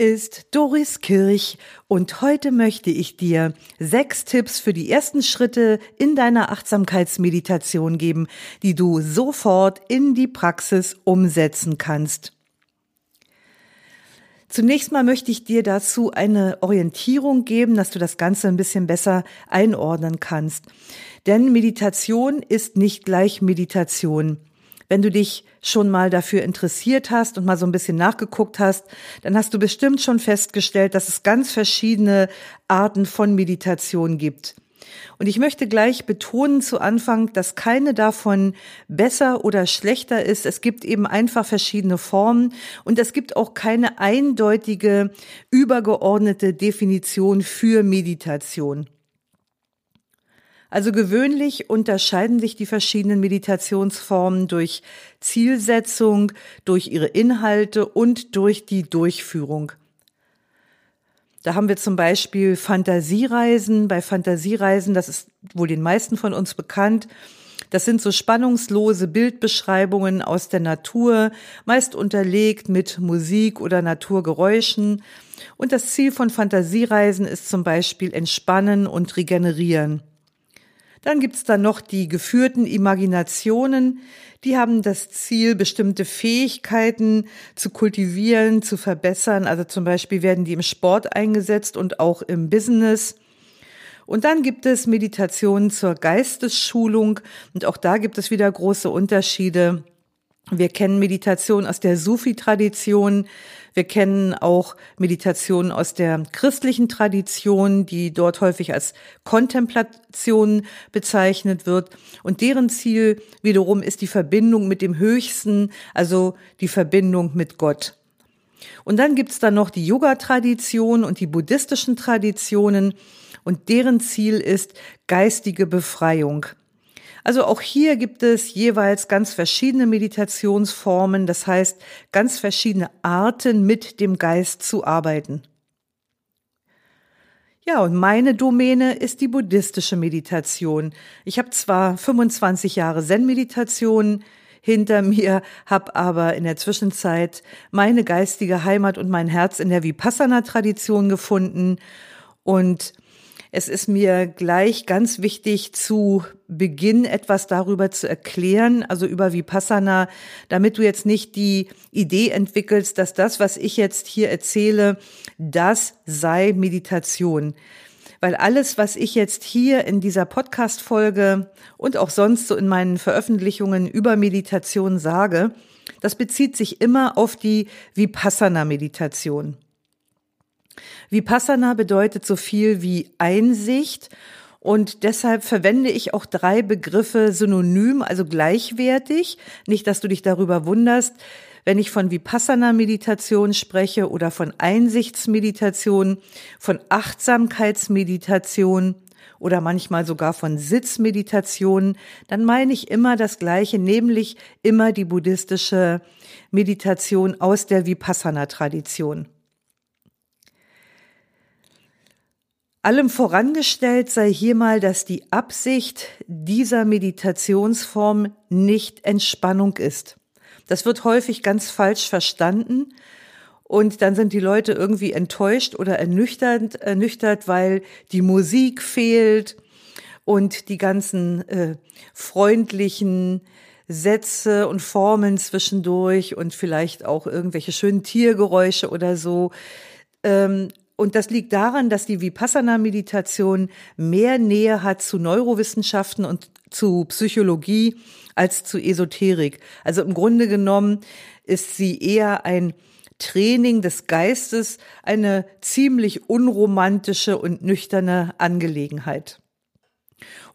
Ist Doris Kirch und heute möchte ich dir sechs Tipps für die ersten Schritte in deiner Achtsamkeitsmeditation geben, die du sofort in die Praxis umsetzen kannst. Zunächst mal möchte ich dir dazu eine Orientierung geben, dass du das Ganze ein bisschen besser einordnen kannst. Denn Meditation ist nicht gleich Meditation. Wenn du dich schon mal dafür interessiert hast und mal so ein bisschen nachgeguckt hast, dann hast du bestimmt schon festgestellt, dass es ganz verschiedene Arten von Meditation gibt. Und ich möchte gleich betonen zu Anfang, dass keine davon besser oder schlechter ist. Es gibt eben einfach verschiedene Formen und es gibt auch keine eindeutige, übergeordnete Definition für Meditation. Also gewöhnlich unterscheiden sich die verschiedenen Meditationsformen durch Zielsetzung, durch ihre Inhalte und durch die Durchführung. Da haben wir zum Beispiel Fantasiereisen. Bei Fantasiereisen, das ist wohl den meisten von uns bekannt, das sind so spannungslose Bildbeschreibungen aus der Natur, meist unterlegt mit Musik oder Naturgeräuschen. Und das Ziel von Fantasiereisen ist zum Beispiel Entspannen und Regenerieren. Dann gibt's da noch die geführten Imaginationen. Die haben das Ziel, bestimmte Fähigkeiten zu kultivieren, zu verbessern. Also zum Beispiel werden die im Sport eingesetzt und auch im Business. Und dann gibt es Meditationen zur Geistesschulung. Und auch da gibt es wieder große Unterschiede. Wir kennen Meditation aus der Sufi-Tradition. Wir kennen auch Meditationen aus der christlichen Tradition, die dort häufig als Kontemplation bezeichnet wird. Und deren Ziel wiederum ist die Verbindung mit dem Höchsten, also die Verbindung mit Gott. Und dann gibt's da noch die Yoga-Tradition und die buddhistischen Traditionen. Und deren Ziel ist geistige Befreiung. Also auch hier gibt es jeweils ganz verschiedene Meditationsformen, das heißt ganz verschiedene Arten, mit dem Geist zu arbeiten. Ja, und meine Domäne ist die buddhistische Meditation. Ich habe zwar 25 Jahre Zen-Meditation hinter mir, habe aber in der Zwischenzeit meine geistige Heimat und mein Herz in der Vipassana-Tradition gefunden und es ist mir gleich ganz wichtig, zu Beginn etwas darüber zu erklären, also über Vipassana, damit du jetzt nicht die Idee entwickelst, dass das, was ich jetzt hier erzähle, das sei Meditation. Weil alles, was ich jetzt hier in dieser Podcast-Folge und auch sonst so in meinen Veröffentlichungen über Meditation sage, das bezieht sich immer auf die Vipassana-Meditation. Vipassana bedeutet so viel wie Einsicht und deshalb verwende ich auch drei Begriffe synonym, also gleichwertig. Nicht, dass du dich darüber wunderst. Wenn ich von Vipassana-Meditation spreche oder von Einsichtsmeditation, von Achtsamkeitsmeditation oder manchmal sogar von Sitzmeditation, dann meine ich immer das Gleiche, nämlich immer die buddhistische Meditation aus der Vipassana-Tradition. Allem vorangestellt sei hier mal, dass die Absicht dieser Meditationsform nicht Entspannung ist. Das wird häufig ganz falsch verstanden und dann sind die Leute irgendwie enttäuscht oder ernüchtert, ernüchtert weil die Musik fehlt und die ganzen äh, freundlichen Sätze und Formeln zwischendurch und vielleicht auch irgendwelche schönen Tiergeräusche oder so. Ähm, und das liegt daran, dass die Vipassana-Meditation mehr Nähe hat zu Neurowissenschaften und zu Psychologie als zu Esoterik. Also im Grunde genommen ist sie eher ein Training des Geistes, eine ziemlich unromantische und nüchterne Angelegenheit.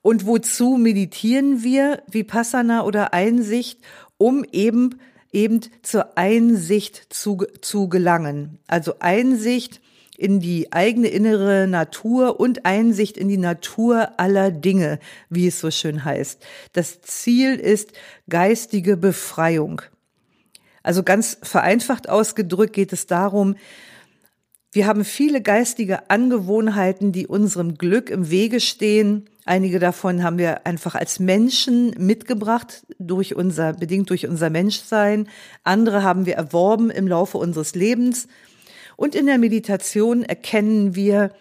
Und wozu meditieren wir Vipassana oder Einsicht, um eben eben zur Einsicht zu, zu gelangen. Also Einsicht in die eigene innere Natur und Einsicht in die Natur aller Dinge, wie es so schön heißt. Das Ziel ist geistige Befreiung. Also ganz vereinfacht ausgedrückt geht es darum, wir haben viele geistige Angewohnheiten, die unserem Glück im Wege stehen. Einige davon haben wir einfach als Menschen mitgebracht, durch unser, bedingt durch unser Menschsein. Andere haben wir erworben im Laufe unseres Lebens. Und in der Meditation erkennen wir,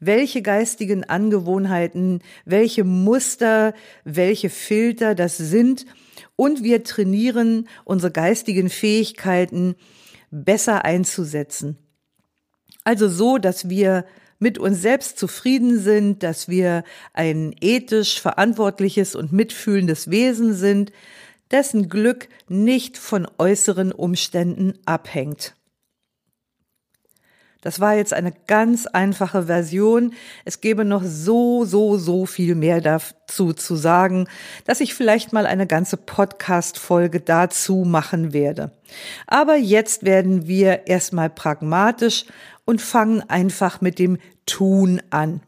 welche geistigen Angewohnheiten, welche Muster, welche Filter das sind. Und wir trainieren unsere geistigen Fähigkeiten besser einzusetzen. Also so, dass wir mit uns selbst zufrieden sind, dass wir ein ethisch verantwortliches und mitfühlendes Wesen sind, dessen Glück nicht von äußeren Umständen abhängt. Das war jetzt eine ganz einfache Version. Es gäbe noch so, so, so viel mehr dazu zu sagen, dass ich vielleicht mal eine ganze Podcast-Folge dazu machen werde. Aber jetzt werden wir erstmal pragmatisch und fangen einfach mit dem Tun an.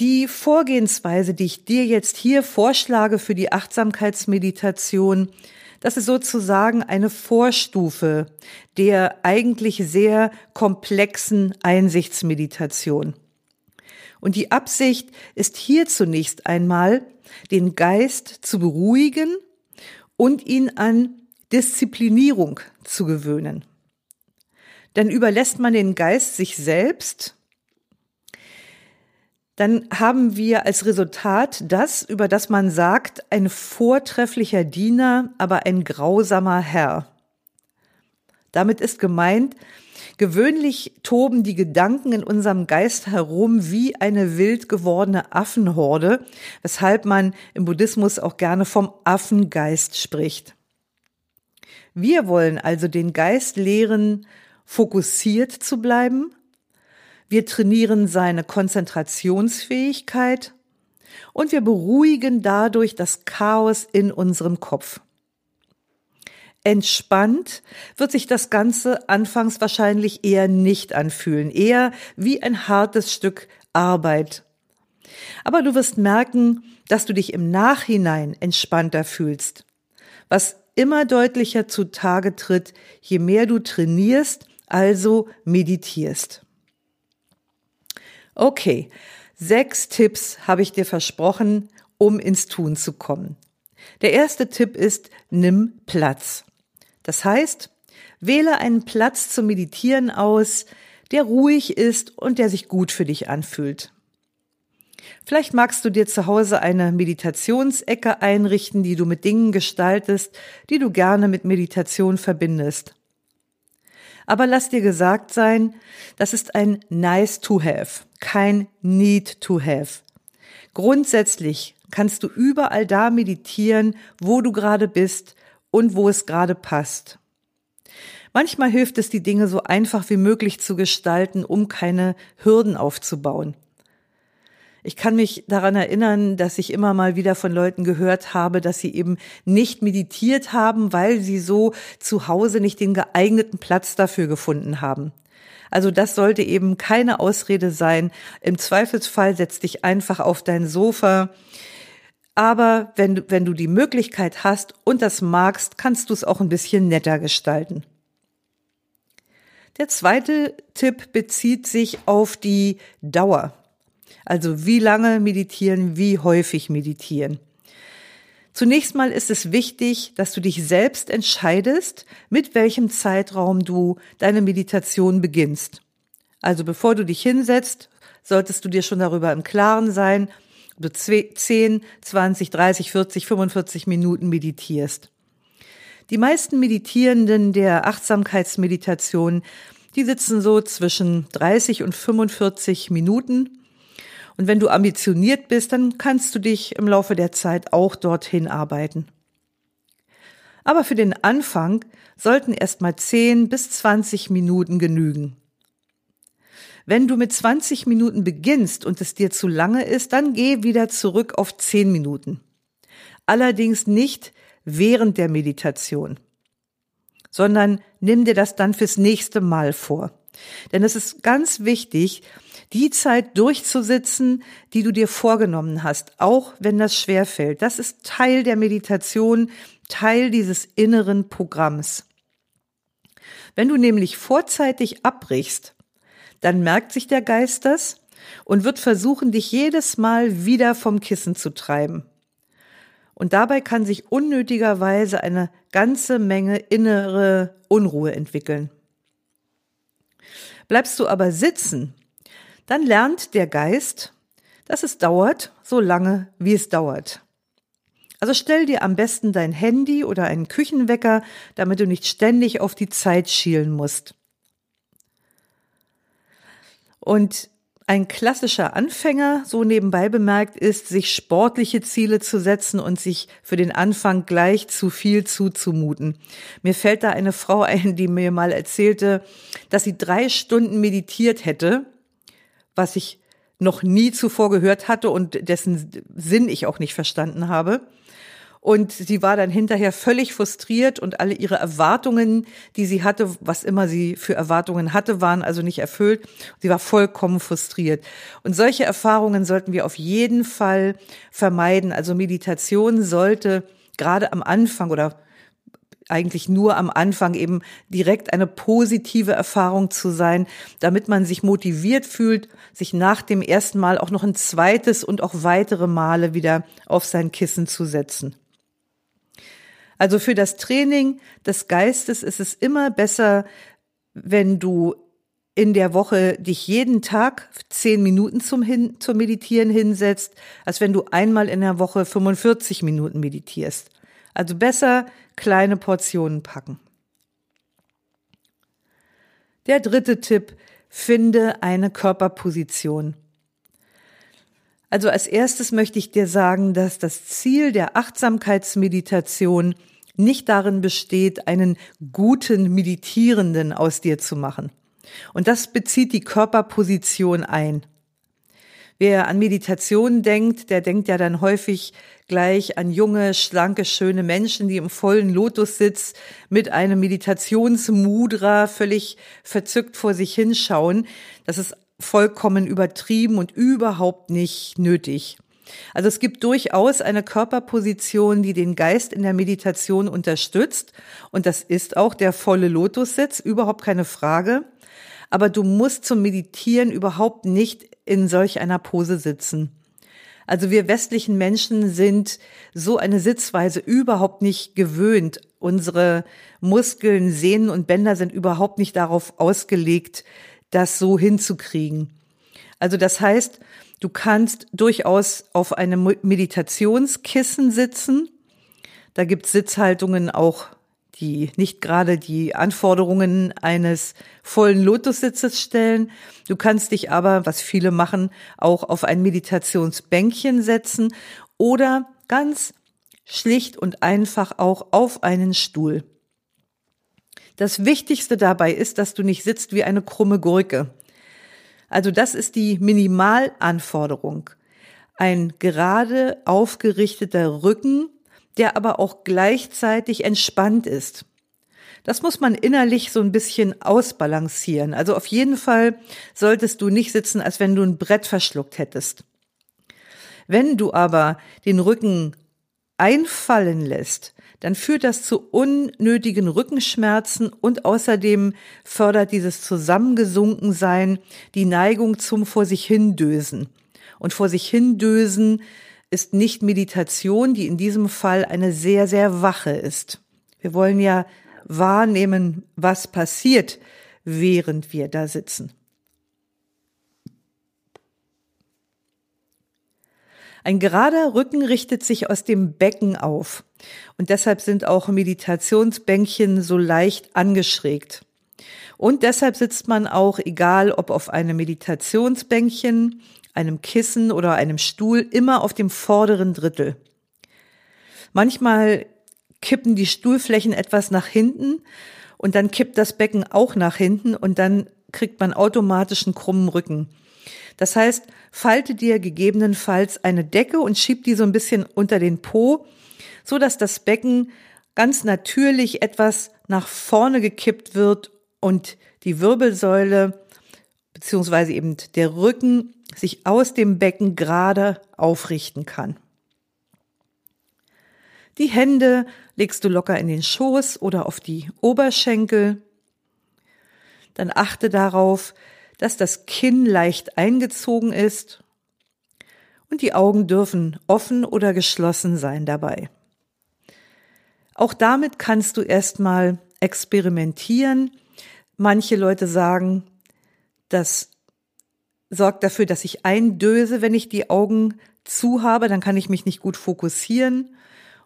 Die Vorgehensweise, die ich dir jetzt hier vorschlage für die Achtsamkeitsmeditation, das ist sozusagen eine Vorstufe der eigentlich sehr komplexen Einsichtsmeditation. Und die Absicht ist hier zunächst einmal, den Geist zu beruhigen und ihn an Disziplinierung zu gewöhnen. Denn überlässt man den Geist sich selbst, dann haben wir als Resultat das, über das man sagt, ein vortrefflicher Diener, aber ein grausamer Herr. Damit ist gemeint, gewöhnlich toben die Gedanken in unserem Geist herum wie eine wild gewordene Affenhorde, weshalb man im Buddhismus auch gerne vom Affengeist spricht. Wir wollen also den Geist lehren, fokussiert zu bleiben, wir trainieren seine Konzentrationsfähigkeit und wir beruhigen dadurch das Chaos in unserem Kopf. Entspannt wird sich das Ganze anfangs wahrscheinlich eher nicht anfühlen, eher wie ein hartes Stück Arbeit. Aber du wirst merken, dass du dich im Nachhinein entspannter fühlst, was immer deutlicher zutage tritt, je mehr du trainierst, also meditierst. Okay, sechs Tipps habe ich dir versprochen, um ins Tun zu kommen. Der erste Tipp ist, nimm Platz. Das heißt, wähle einen Platz zum Meditieren aus, der ruhig ist und der sich gut für dich anfühlt. Vielleicht magst du dir zu Hause eine Meditationsecke einrichten, die du mit Dingen gestaltest, die du gerne mit Meditation verbindest. Aber lass dir gesagt sein, das ist ein nice to have, kein need to have. Grundsätzlich kannst du überall da meditieren, wo du gerade bist und wo es gerade passt. Manchmal hilft es, die Dinge so einfach wie möglich zu gestalten, um keine Hürden aufzubauen. Ich kann mich daran erinnern, dass ich immer mal wieder von Leuten gehört habe, dass sie eben nicht meditiert haben, weil sie so zu Hause nicht den geeigneten Platz dafür gefunden haben. Also das sollte eben keine Ausrede sein. Im Zweifelsfall setz dich einfach auf dein Sofa. Aber wenn wenn du die Möglichkeit hast und das magst, kannst du es auch ein bisschen netter gestalten. Der zweite Tipp bezieht sich auf die Dauer. Also wie lange meditieren, wie häufig meditieren. Zunächst mal ist es wichtig, dass du dich selbst entscheidest, mit welchem Zeitraum du deine Meditation beginnst. Also bevor du dich hinsetzt, solltest du dir schon darüber im Klaren sein, ob du 10, 20, 30, 40, 45 Minuten meditierst. Die meisten Meditierenden der Achtsamkeitsmeditation, die sitzen so zwischen 30 und 45 Minuten und wenn du ambitioniert bist, dann kannst du dich im Laufe der Zeit auch dorthin arbeiten. Aber für den Anfang sollten erstmal 10 bis 20 Minuten genügen. Wenn du mit 20 Minuten beginnst und es dir zu lange ist, dann geh wieder zurück auf 10 Minuten. Allerdings nicht während der Meditation, sondern nimm dir das dann fürs nächste Mal vor. Denn es ist ganz wichtig, die Zeit durchzusitzen, die du dir vorgenommen hast, auch wenn das schwer fällt. Das ist Teil der Meditation, Teil dieses inneren Programms. Wenn du nämlich vorzeitig abbrichst, dann merkt sich der Geist das und wird versuchen, dich jedes Mal wieder vom Kissen zu treiben. Und dabei kann sich unnötigerweise eine ganze Menge innere Unruhe entwickeln. Bleibst du aber sitzen, dann lernt der Geist, dass es dauert, so lange wie es dauert. Also stell dir am besten dein Handy oder einen Küchenwecker, damit du nicht ständig auf die Zeit schielen musst. Und ein klassischer Anfänger, so nebenbei bemerkt, ist, sich sportliche Ziele zu setzen und sich für den Anfang gleich zu viel zuzumuten. Mir fällt da eine Frau ein, die mir mal erzählte, dass sie drei Stunden meditiert hätte, was ich noch nie zuvor gehört hatte und dessen Sinn ich auch nicht verstanden habe. Und sie war dann hinterher völlig frustriert und alle ihre Erwartungen, die sie hatte, was immer sie für Erwartungen hatte, waren also nicht erfüllt. Sie war vollkommen frustriert. Und solche Erfahrungen sollten wir auf jeden Fall vermeiden. Also Meditation sollte gerade am Anfang oder eigentlich nur am Anfang eben direkt eine positive Erfahrung zu sein, damit man sich motiviert fühlt, sich nach dem ersten Mal auch noch ein zweites und auch weitere Male wieder auf sein Kissen zu setzen. Also für das Training des Geistes ist es immer besser, wenn du in der Woche dich jeden Tag zehn Minuten zum, Hin zum Meditieren hinsetzt, als wenn du einmal in der Woche 45 Minuten meditierst. Also besser kleine Portionen packen. Der dritte Tipp, finde eine Körperposition. Also als erstes möchte ich dir sagen, dass das Ziel der Achtsamkeitsmeditation nicht darin besteht, einen guten Meditierenden aus dir zu machen. Und das bezieht die Körperposition ein. Wer an Meditation denkt, der denkt ja dann häufig gleich an junge, schlanke, schöne Menschen, die im vollen Lotussitz mit einem Meditationsmudra völlig verzückt vor sich hinschauen. Das ist vollkommen übertrieben und überhaupt nicht nötig. Also es gibt durchaus eine Körperposition, die den Geist in der Meditation unterstützt. Und das ist auch der volle Lotussitz, überhaupt keine Frage. Aber du musst zum Meditieren überhaupt nicht in solch einer Pose sitzen. Also wir westlichen Menschen sind so eine Sitzweise überhaupt nicht gewöhnt. Unsere Muskeln, Sehnen und Bänder sind überhaupt nicht darauf ausgelegt, das so hinzukriegen. Also das heißt, du kannst durchaus auf einem Meditationskissen sitzen. Da gibt Sitzhaltungen auch, die nicht gerade die Anforderungen eines vollen Lotussitzes stellen. Du kannst dich aber, was viele machen, auch auf ein Meditationsbänkchen setzen oder ganz schlicht und einfach auch auf einen Stuhl. Das Wichtigste dabei ist, dass du nicht sitzt wie eine krumme Gurke. Also das ist die Minimalanforderung. Ein gerade aufgerichteter Rücken, der aber auch gleichzeitig entspannt ist. Das muss man innerlich so ein bisschen ausbalancieren. Also auf jeden Fall solltest du nicht sitzen, als wenn du ein Brett verschluckt hättest. Wenn du aber den Rücken einfallen lässt, dann führt das zu unnötigen Rückenschmerzen und außerdem fördert dieses Zusammengesunkensein die Neigung zum vor sich hindösen. Und vor sich hindösen ist nicht Meditation, die in diesem Fall eine sehr, sehr wache ist. Wir wollen ja wahrnehmen, was passiert, während wir da sitzen. Ein gerader Rücken richtet sich aus dem Becken auf und deshalb sind auch Meditationsbänkchen so leicht angeschrägt. Und deshalb sitzt man auch, egal ob auf einem Meditationsbänkchen, einem Kissen oder einem Stuhl, immer auf dem vorderen Drittel. Manchmal kippen die Stuhlflächen etwas nach hinten und dann kippt das Becken auch nach hinten und dann kriegt man automatisch einen krummen Rücken. Das heißt, falte dir gegebenenfalls eine Decke und schieb die so ein bisschen unter den Po, so dass das Becken ganz natürlich etwas nach vorne gekippt wird und die Wirbelsäule beziehungsweise eben der Rücken sich aus dem Becken gerade aufrichten kann. Die Hände legst du locker in den Schoß oder auf die Oberschenkel. Dann achte darauf, dass das Kinn leicht eingezogen ist und die Augen dürfen offen oder geschlossen sein dabei. Auch damit kannst du erstmal experimentieren. Manche Leute sagen, das sorgt dafür, dass ich eindöse, wenn ich die Augen zu habe, dann kann ich mich nicht gut fokussieren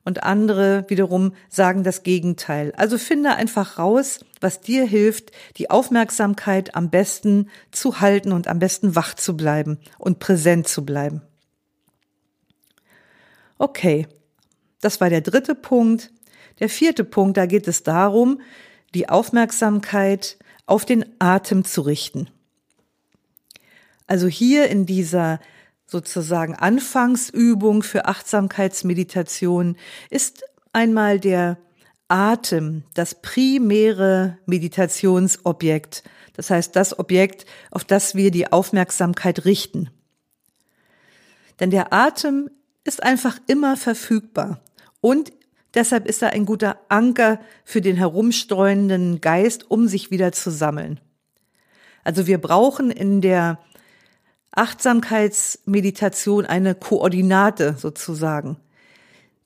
und andere wiederum sagen das Gegenteil. Also finde einfach raus, was dir hilft, die Aufmerksamkeit am besten zu halten und am besten wach zu bleiben und präsent zu bleiben. Okay, das war der dritte Punkt. Der vierte Punkt, da geht es darum, die Aufmerksamkeit auf den Atem zu richten. Also hier in dieser sozusagen Anfangsübung für Achtsamkeitsmeditation ist einmal der Atem das primäre Meditationsobjekt. Das heißt, das Objekt, auf das wir die Aufmerksamkeit richten. Denn der Atem ist einfach immer verfügbar und deshalb ist er ein guter Anker für den herumstreuenden Geist, um sich wieder zu sammeln. Also wir brauchen in der Achtsamkeitsmeditation eine Koordinate sozusagen.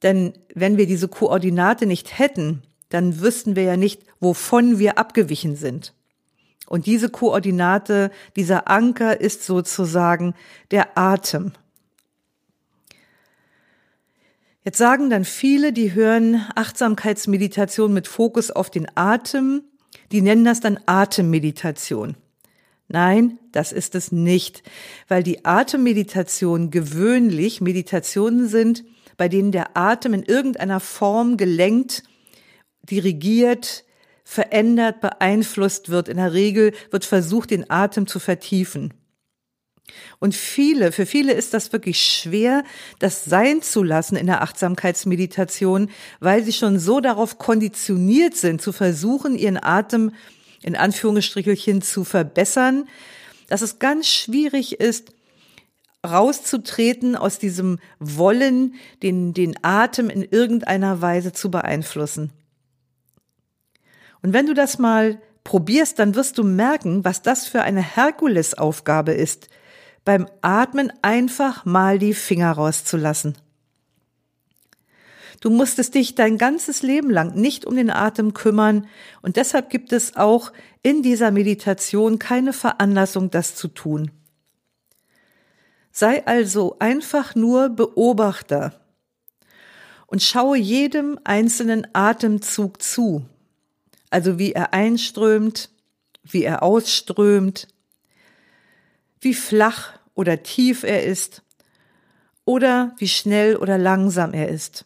Denn wenn wir diese Koordinate nicht hätten, dann wüssten wir ja nicht, wovon wir abgewichen sind. Und diese Koordinate, dieser Anker ist sozusagen der Atem. Jetzt sagen dann viele, die hören Achtsamkeitsmeditation mit Fokus auf den Atem, die nennen das dann Atemmeditation. Nein, das ist es nicht, weil die Atemmeditation gewöhnlich Meditationen sind, bei denen der Atem in irgendeiner Form gelenkt, dirigiert, verändert, beeinflusst wird. In der Regel wird versucht, den Atem zu vertiefen. Und viele, für viele ist das wirklich schwer, das sein zu lassen in der Achtsamkeitsmeditation, weil sie schon so darauf konditioniert sind, zu versuchen, ihren Atem in Anführungsstrichelchen zu verbessern, dass es ganz schwierig ist, rauszutreten aus diesem Wollen, den, den Atem in irgendeiner Weise zu beeinflussen. Und wenn du das mal probierst, dann wirst du merken, was das für eine Herkulesaufgabe ist, beim Atmen einfach mal die Finger rauszulassen. Du musstest dich dein ganzes Leben lang nicht um den Atem kümmern. Und deshalb gibt es auch in dieser Meditation keine Veranlassung, das zu tun. Sei also einfach nur Beobachter und schaue jedem einzelnen Atemzug zu, also wie er einströmt, wie er ausströmt, wie flach oder tief er ist oder wie schnell oder langsam er ist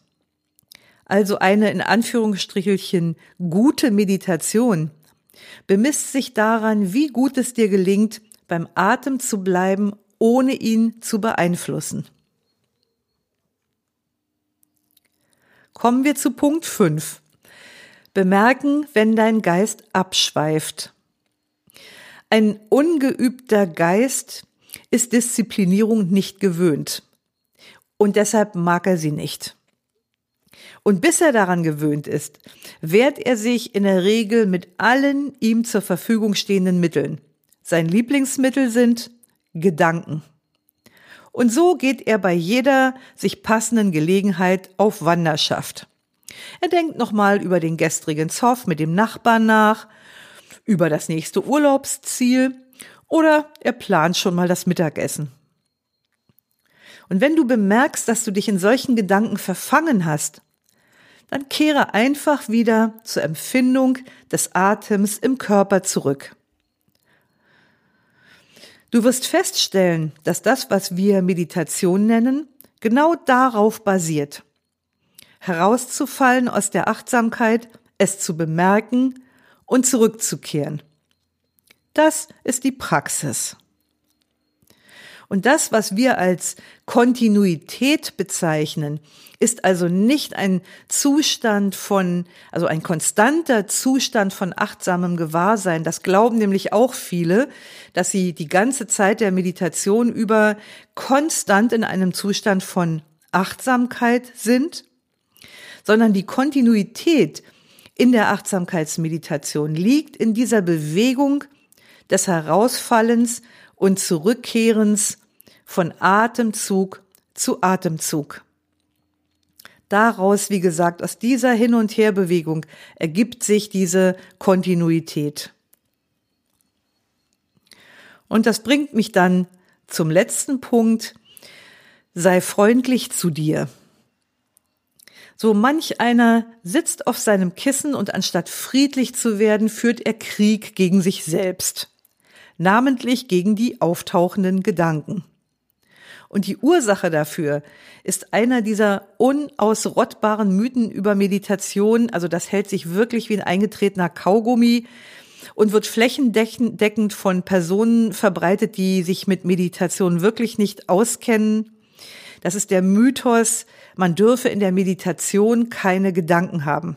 also eine in Anführungsstrichelchen gute Meditation, bemisst sich daran, wie gut es dir gelingt, beim Atem zu bleiben, ohne ihn zu beeinflussen. Kommen wir zu Punkt 5. Bemerken, wenn dein Geist abschweift. Ein ungeübter Geist ist Disziplinierung nicht gewöhnt. Und deshalb mag er sie nicht. Und bis er daran gewöhnt ist, wehrt er sich in der Regel mit allen ihm zur Verfügung stehenden Mitteln. Sein Lieblingsmittel sind Gedanken. Und so geht er bei jeder sich passenden Gelegenheit auf Wanderschaft. Er denkt nochmal über den gestrigen Zoff mit dem Nachbarn nach, über das nächste Urlaubsziel oder er plant schon mal das Mittagessen. Und wenn du bemerkst, dass du dich in solchen Gedanken verfangen hast, dann kehre einfach wieder zur Empfindung des Atems im Körper zurück. Du wirst feststellen, dass das, was wir Meditation nennen, genau darauf basiert. Herauszufallen aus der Achtsamkeit, es zu bemerken und zurückzukehren. Das ist die Praxis. Und das, was wir als Kontinuität bezeichnen, ist also nicht ein Zustand von, also ein konstanter Zustand von achtsamem Gewahrsein. Das glauben nämlich auch viele, dass sie die ganze Zeit der Meditation über konstant in einem Zustand von Achtsamkeit sind, sondern die Kontinuität in der Achtsamkeitsmeditation liegt in dieser Bewegung des Herausfallens und Zurückkehrens von Atemzug zu Atemzug. Daraus, wie gesagt, aus dieser Hin- und Herbewegung ergibt sich diese Kontinuität. Und das bringt mich dann zum letzten Punkt. Sei freundlich zu dir. So manch einer sitzt auf seinem Kissen und anstatt friedlich zu werden, führt er Krieg gegen sich selbst, namentlich gegen die auftauchenden Gedanken. Und die Ursache dafür ist einer dieser unausrottbaren Mythen über Meditation. Also das hält sich wirklich wie ein eingetretener Kaugummi und wird flächendeckend von Personen verbreitet, die sich mit Meditation wirklich nicht auskennen. Das ist der Mythos, man dürfe in der Meditation keine Gedanken haben.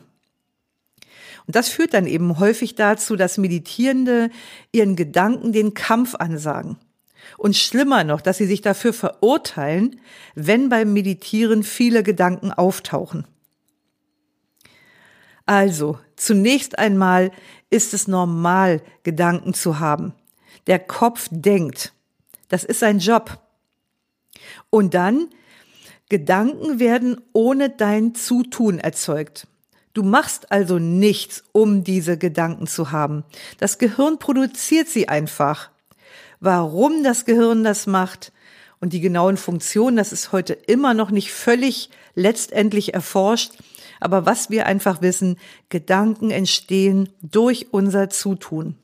Und das führt dann eben häufig dazu, dass Meditierende ihren Gedanken den Kampf ansagen. Und schlimmer noch, dass sie sich dafür verurteilen, wenn beim Meditieren viele Gedanken auftauchen. Also, zunächst einmal ist es normal, Gedanken zu haben. Der Kopf denkt. Das ist sein Job. Und dann, Gedanken werden ohne dein Zutun erzeugt. Du machst also nichts, um diese Gedanken zu haben. Das Gehirn produziert sie einfach warum das Gehirn das macht und die genauen Funktionen, das ist heute immer noch nicht völlig letztendlich erforscht. Aber was wir einfach wissen, Gedanken entstehen durch unser Zutun.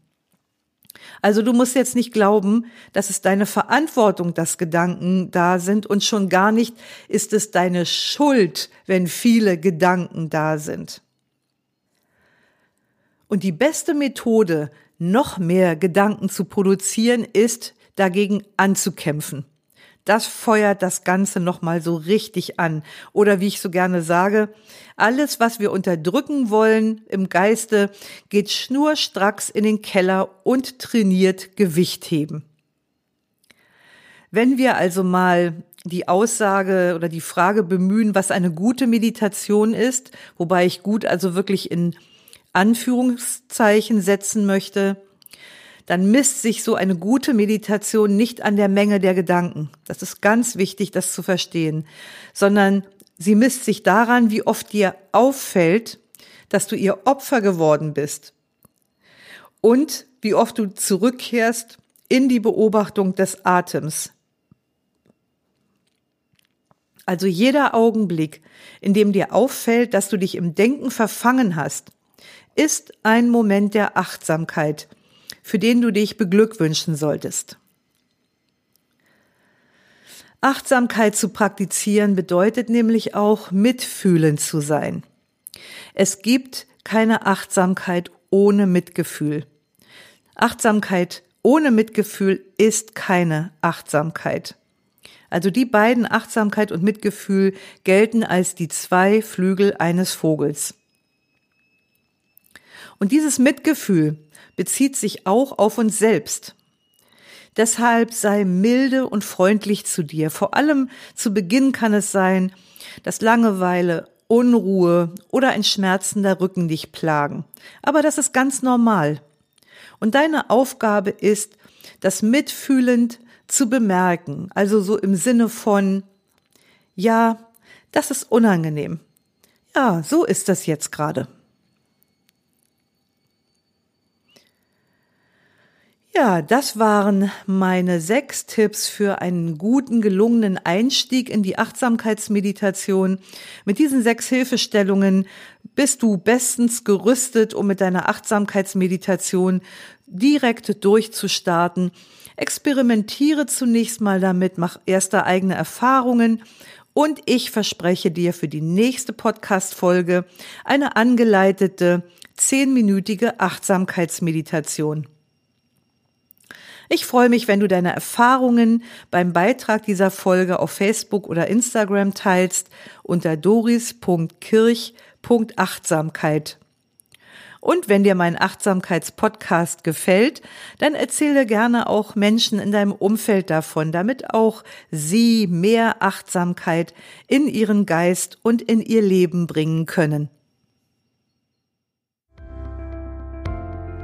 Also du musst jetzt nicht glauben, dass es deine Verantwortung, dass Gedanken da sind und schon gar nicht ist es deine Schuld, wenn viele Gedanken da sind. Und die beste Methode, noch mehr Gedanken zu produzieren, ist dagegen anzukämpfen. Das feuert das Ganze nochmal so richtig an. Oder wie ich so gerne sage, alles, was wir unterdrücken wollen im Geiste, geht schnurstracks in den Keller und trainiert Gewicht heben. Wenn wir also mal die Aussage oder die Frage bemühen, was eine gute Meditation ist, wobei ich gut also wirklich in Anführungszeichen setzen möchte, dann misst sich so eine gute Meditation nicht an der Menge der Gedanken. Das ist ganz wichtig, das zu verstehen, sondern sie misst sich daran, wie oft dir auffällt, dass du ihr Opfer geworden bist und wie oft du zurückkehrst in die Beobachtung des Atems. Also jeder Augenblick, in dem dir auffällt, dass du dich im Denken verfangen hast, ist ein Moment der Achtsamkeit, für den du dich beglückwünschen solltest. Achtsamkeit zu praktizieren bedeutet nämlich auch mitfühlend zu sein. Es gibt keine Achtsamkeit ohne Mitgefühl. Achtsamkeit ohne Mitgefühl ist keine Achtsamkeit. Also die beiden Achtsamkeit und Mitgefühl gelten als die zwei Flügel eines Vogels. Und dieses Mitgefühl bezieht sich auch auf uns selbst. Deshalb sei milde und freundlich zu dir. Vor allem zu Beginn kann es sein, dass Langeweile, Unruhe oder ein schmerzender Rücken dich plagen. Aber das ist ganz normal. Und deine Aufgabe ist, das mitfühlend zu bemerken. Also so im Sinne von, ja, das ist unangenehm. Ja, so ist das jetzt gerade. Ja, das waren meine sechs Tipps für einen guten, gelungenen Einstieg in die Achtsamkeitsmeditation. Mit diesen sechs Hilfestellungen bist du bestens gerüstet, um mit deiner Achtsamkeitsmeditation direkt durchzustarten. Experimentiere zunächst mal damit, mach erste eigene Erfahrungen und ich verspreche dir für die nächste Podcast-Folge eine angeleitete zehnminütige Achtsamkeitsmeditation. Ich freue mich, wenn du deine Erfahrungen beim Beitrag dieser Folge auf Facebook oder Instagram teilst unter doris.kirch.achtsamkeit. Und wenn dir mein Achtsamkeitspodcast gefällt, dann erzähle gerne auch Menschen in deinem Umfeld davon, damit auch sie mehr Achtsamkeit in ihren Geist und in ihr Leben bringen können.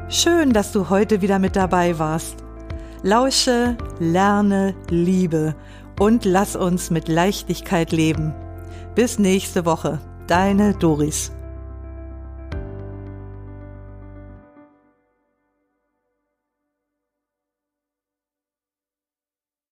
Schön, dass du heute wieder mit dabei warst. Lausche, lerne, liebe und lass uns mit Leichtigkeit leben. Bis nächste Woche. Deine Doris.